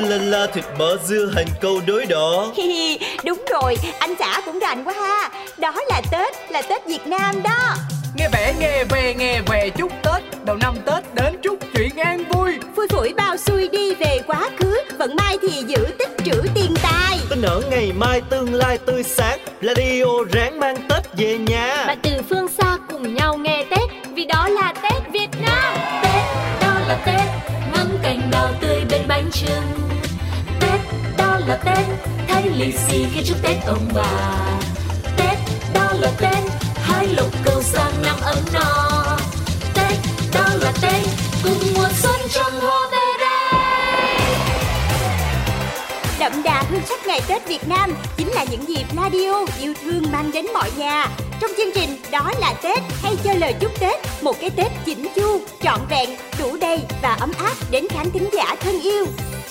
la la thịt mỡ dưa hành câu đối đỏ. Đúng rồi, anh xã cũng rành quá ha. Đó là Tết, là Tết Việt Nam đó. Nghe vẻ nghe về nghe về chúc Tết. Đầu năm Tết đến chúc chuyện an vui. Phủi phủi bao xuôi đi về quá khứ Vận mai thì giữ tích trữ tiền tài. Tin ở ngày mai tương lai tươi sáng Radio ráng mang Tết về nhà. Bạn từ phương xa cùng nhau nghe Tết Vì đó là Tết Việt Nam. Tết, đó là Tết Ngắm cành đào tươi bên bánh trưng Tết Thấy lì xì khi chúc Tết ông bà. Tết, đó là Tết Hái lộc cầu sang năm ấm no. Tết, đó là Tết Cùng mùa xuân trong hoa về đây Đậm đà hương sắc ngày Tết Việt Nam Chính là những dịp radio yêu thương mang đến mọi nhà. Trong chương trình Đó là Tết hay cho lời chúc Tết Một cái Tết chỉnh chu, trọn vẹn, đủ đầy và ấm áp đến khán thính giả thân yêu.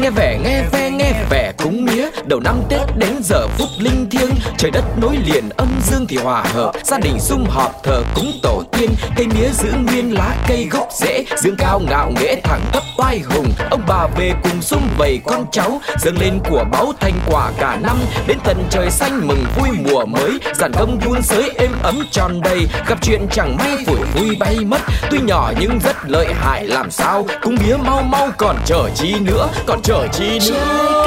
Nghe vẻ, nghe ve, nghe vẻ cúng mía. Đầu năm Tết đến giờ phút linh thiêng. Trời đất nối liền, âm dương thì hòa hợp. Gia đình sum họp thờ cúng tổ tiên. Cây mía giữ nguyên lá cây gốc rễ. Dương cao ngạo nghễ thẳng tắp oai hùng. Ông bà về cùng sum vầy con cháu. Dâng lên của báu thành quả cả năm. Đến tận trời xanh mừng vui mùa mới. Giản công vun sới êm ấm tròn đầy. Gặp chuyện chẳng may phủi vui bay mất. Tuy nhỏ nhưng rất lợi hại, làm sao? Cúng mía mau mau còn chờ chi nữa. Còn chờ chi Trời nữa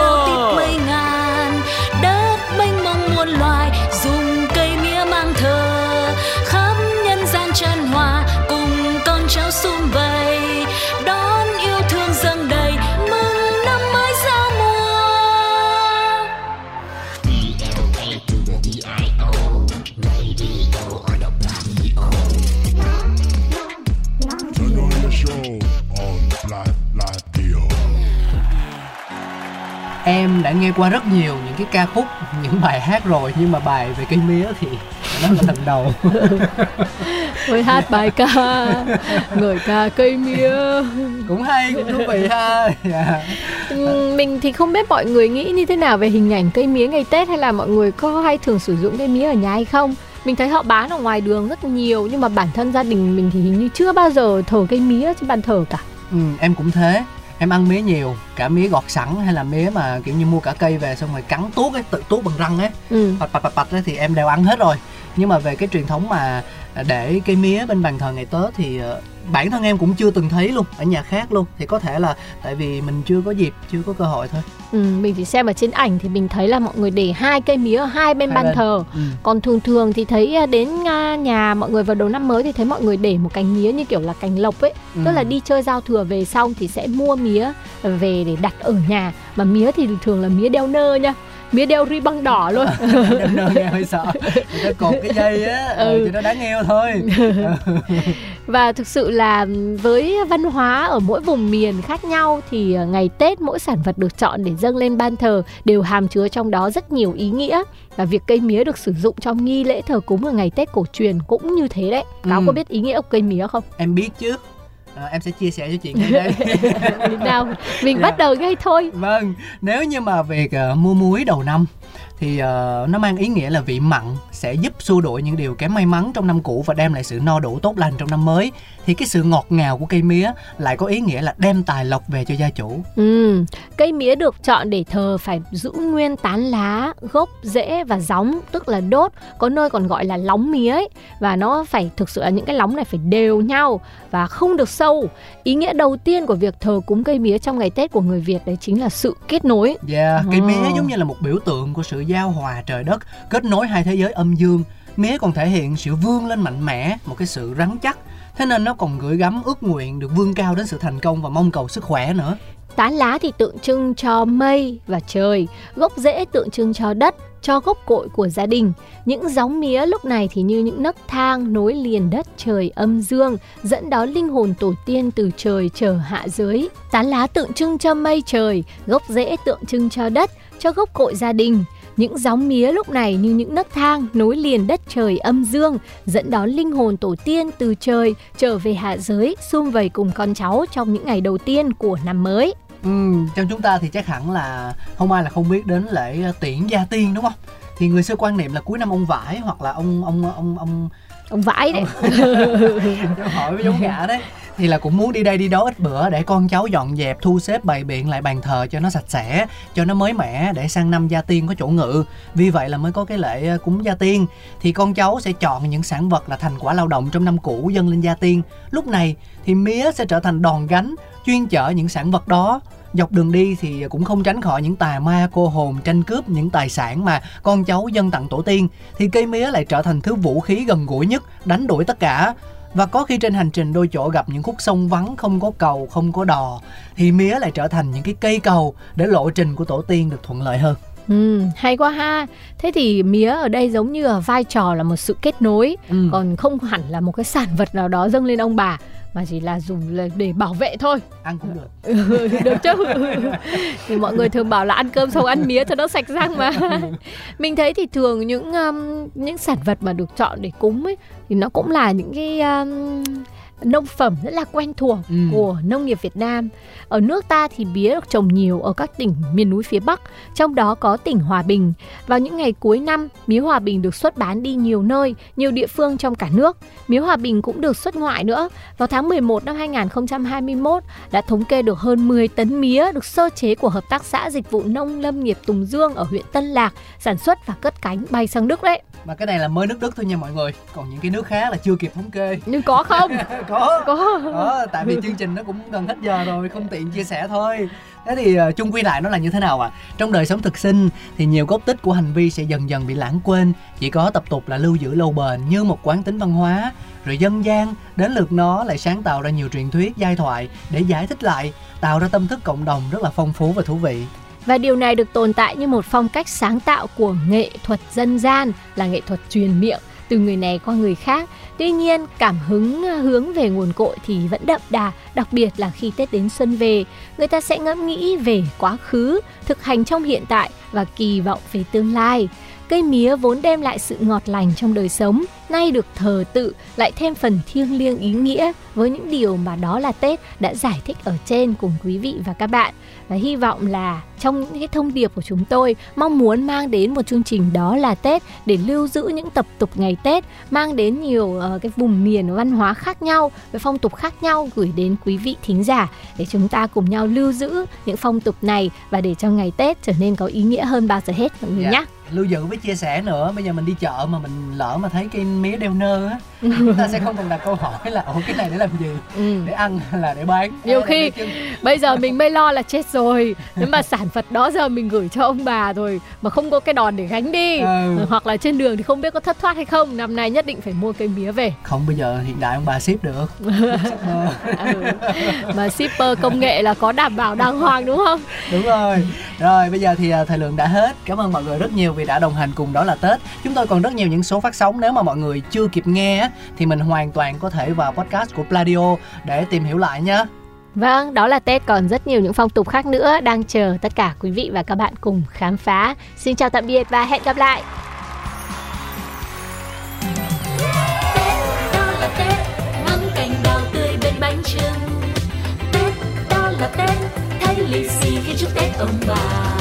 Đã nghe qua rất nhiều những cái ca khúc, những bài hát rồi Nhưng mà bài về cây mía thì đó là lần đầu Tôi hát bài ca, người ca cây mía. Cũng hay, cũng thú vị ha Dạ. Ừ, mình thì không biết mọi người nghĩ như thế nào về hình ảnh cây mía ngày Tết hay là mọi người có hay thường sử dụng cây mía ở nhà hay không mình thấy họ bán ở ngoài đường rất nhiều nhưng mà bản thân gia đình mình thì hình như chưa bao giờ thờ cây mía trên bàn thờ cả ừ, Em cũng thế Em ăn mía nhiều, cả mía gọt sẵn hay là mía mà kiểu như mua cả cây về xong rồi cắn tuốt ấy, tự tuốt bằng răng ấy ừ. Bạch bạch bạch bạch ấy thì em đều ăn hết rồi Nhưng mà về cái truyền thống mà để cây mía bên bàn thờ ngày Tết thì ờ, bản thân em cũng chưa từng thấy luôn ở nhà khác luôn thì có thể là tại vì mình chưa có dịp chưa có cơ hội thôi Ừ, mình chỉ xem ở trên ảnh thì mình thấy là mọi người để hai cây mía ở hai bên Hai ban bên. thờ ừ. còn thường thường thì thấy à, đến à, nhà mọi người vào đầu năm mới thì thấy mọi người để một cành mía như kiểu là cành lộc ấy Ừ. tức là đi chơi giao thừa về xong thì sẽ mua mía về để đặt ở nhà mà mía thì thường là mía đeo nơ nha mía đeo ri băng đỏ luôn Đâm nơ nghe hơi sợ người ta cột cái dây á ừ. Ừ. thì nó đáng yêu thôi và thực sự là với văn hóa ở mỗi vùng miền khác nhau thì à, ngày Tết mỗi sản vật được chọn để dâng lên ban thờ đều hàm chứa trong đó rất nhiều ý nghĩa và việc cây mía được sử dụng trong nghi lễ thờ cúng ở ngày Tết cổ truyền cũng như thế đấy. Cáo Ừ. có biết ý nghĩa của cây mía không? em biết chứ à, em sẽ chia sẻ cho chị ngay đây Nào, mình Dạ. bắt đầu ngay thôi. vâng nếu như mà việc ờ, mua muối đầu năm thì ờ, nó mang ý nghĩa là vị mặn sẽ giúp xua đuổi những điều kém may mắn trong năm cũ và đem lại sự no đủ tốt lành trong năm mới thì cái sự ngọt ngào của cây mía lại có ý nghĩa là đem tài lộc về cho gia chủ Ừ, cây mía được chọn để thờ phải giữ nguyên tán lá, gốc, rễ và gióng, tức là đốt, có nơi còn gọi là lóng mía ấy. Và nó phải thực sự là những cái lóng này phải đều nhau và không được sâu. Ý nghĩa đầu tiên của việc thờ cúng cây mía trong ngày Tết của người Việt đấy chính là sự kết nối. Dạ, cây Ồ. mía giống như là một biểu tượng của sự giao hòa trời đất, kết nối hai thế giới âm dương. Mía còn thể hiện sự vươn lên mạnh mẽ, một cái sự rắn chắc. Thế nên nó còn gửi gắm ước nguyện được vươn cao đến sự thành công và mong cầu sức khỏe nữa. Tán lá thì tượng trưng cho mây và trời, gốc rễ tượng trưng cho đất, cho gốc cội của gia đình. Những gióng mía lúc này thì như những nấc thang nối liền đất trời âm dương, dẫn đón linh hồn tổ tiên từ trời trở hạ dưới Tán lá tượng trưng cho mây trời, gốc rễ tượng trưng cho đất, cho gốc cội gia đình. Những gióng mía lúc này như những nấc thang nối liền đất trời âm dương, dẫn đón linh hồn tổ tiên từ trời trở về hạ giới, xung vầy cùng con cháu trong những ngày đầu tiên của năm mới. Ừ, trong chúng ta thì chắc hẳn là không ai là không biết đến lễ tiễn gia tiên đúng không? Thì người xưa quan niệm là cuối năm ông vải hoặc là ông ông ông ông Ông vãi đấy. Cháu hỏi với dấu ngã đấy thì là cũng muốn đi đây đi đó ít bữa để con cháu dọn dẹp, thu xếp bày biện lại bàn thờ cho nó sạch sẽ, cho nó mới mẻ để sang năm gia tiên có chỗ ngự. Vì vậy là mới có cái lễ ờ, cúng gia tiên. Thì con cháu sẽ chọn những sản vật là thành quả lao động trong năm cũ dâng lên gia tiên. Lúc này thì mía sẽ trở thành đòn gánh, chuyên chở những sản vật đó. Dọc đường đi thì cũng không tránh khỏi những tà ma, cô hồn tranh cướp những tài sản mà con cháu dân tặng tổ tiên. Thì cây mía lại trở thành thứ vũ khí gần gũi nhất, đánh đuổi tất cả và có khi trên hành trình đôi chỗ gặp những khúc sông vắng không có cầu không có đò thì mía lại trở thành những cái cây cầu để lộ trình của tổ tiên được thuận lợi hơn Ừ, hay quá ha. Thế thì mía ở đây giống như là vai trò là một sự kết nối, Ừ. còn không hẳn là một cái sản vật nào đó dâng lên ông bà mà chỉ là dùng là để bảo vệ thôi. ăn cũng được. Ừ, được chứ. Thì mọi người thường bảo là ăn cơm xong ăn mía cho nó sạch răng mà. Mình thấy thì thường những um, những sản vật mà được chọn để cúng ấy thì nó cũng là những cái um, nông phẩm rất là quen thuộc Ừ. của nông nghiệp Việt Nam. Ở nước ta thì mía được trồng nhiều ở các tỉnh miền núi phía Bắc, trong đó có tỉnh Hòa Bình. Vào những ngày cuối năm, mía Hòa Bình được xuất bán đi nhiều nơi, nhiều địa phương trong cả nước. Mía Hòa Bình cũng được xuất ngoại nữa. Vào tháng 11 năm 2021 đã thống kê được hơn 10 tấn mía được sơ chế của Hợp tác xã Dịch vụ Nông Lâm nghiệp Tùng Dương ở huyện Tân Lạc, sản xuất và cất cánh bay sang Đức đấy. mà cái này là mới nước Đức thôi nha mọi người còn những cái nước khác là chưa kịp thống kê Nhưng có không? có. Có. Đó, tại vì chương trình nó cũng gần hết giờ rồi không tiện chia sẻ thôi. Thế thì uh, chung quy lại nó là như thế nào ạ? Trong đời sống thực sinh thì nhiều gốc tích của hành vi sẽ dần dần bị lãng quên. Chỉ có tập tục là lưu giữ lâu bền như một quán tính văn hóa. Rồi dân gian đến lượt nó lại sáng tạo ra nhiều truyền thuyết giai thoại để giải thích lại tạo ra tâm thức cộng đồng rất là phong phú và thú vị. Và điều này được tồn tại như một phong cách sáng tạo của nghệ thuật dân gian là nghệ thuật truyền miệng từ người này qua người khác. Tuy nhiên, cảm hứng ờ, hướng về nguồn cội thì vẫn đậm đà, đặc biệt là khi Tết đến xuân về, người ta sẽ ngẫm nghĩ về quá khứ, thực hành trong hiện tại và kỳ vọng về tương lai. Cây mía vốn đem lại sự ngọt lành trong đời sống, nay được thờ tự lại thêm phần thiêng liêng ý nghĩa với những điều mà đó là Tết đã giải thích ở trên cùng quý vị và các bạn. Và hy vọng là trong những cái thông điệp của chúng tôi mong muốn mang đến một chương trình đó là Tết để lưu giữ những tập tục ngày Tết, mang đến nhiều ờ, cái vùng miền văn hóa khác nhau, với phong tục khác nhau gửi đến quý vị thính giả để chúng ta cùng nhau lưu giữ những phong tục này và để cho ngày Tết trở nên có ý nghĩa hơn bao giờ hết mọi người Dạ. nhé lưu giữ với chia sẻ nữa. Bây giờ mình đi chợ mà mình lỡ mà thấy cái mía đeo nơ á chúng ta sẽ không còn đặt câu hỏi là ủa cái này để làm gì Ừ. để ăn là để bán Nhiều khi-? Bây giờ mình mới lo là chết rồi Nếu mà sản vật đó giờ mình gửi cho ông bà rồi Mà không có cái đòn để gánh đi Ừ. Hoặc là trên đường thì không biết có thất thoát hay không Năm nay nhất định phải mua cây mía về không bây giờ hiện đại ông bà ship được ừ. Mà shipper công nghệ là có đảm bảo đàng hoàng đúng không? đúng rồi rồi bây giờ thì à, thời lượng đã hết cảm ơn mọi người rất nhiều vì đã đồng hành cùng đó là tết chúng tôi còn rất nhiều những số phát sóng nếu mà mọi người chưa kịp nghe thì mình hoàn toàn có thể vào podcast của Pladio để tìm hiểu lại nhé. Vâng, đó là Tết còn rất nhiều những phong tục khác nữa Đang chờ tất cả quý vị và các bạn cùng khám phá. Xin chào tạm biệt và hẹn gặp lại! Đó là Tết ngắm cành đào tươi bên bánh trưng. Tết đó là Tết thay lì xì khi chúc Tết ông bà.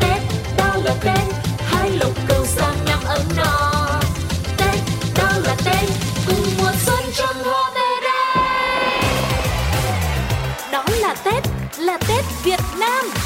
Tết đó là Tết Tết Việt Nam.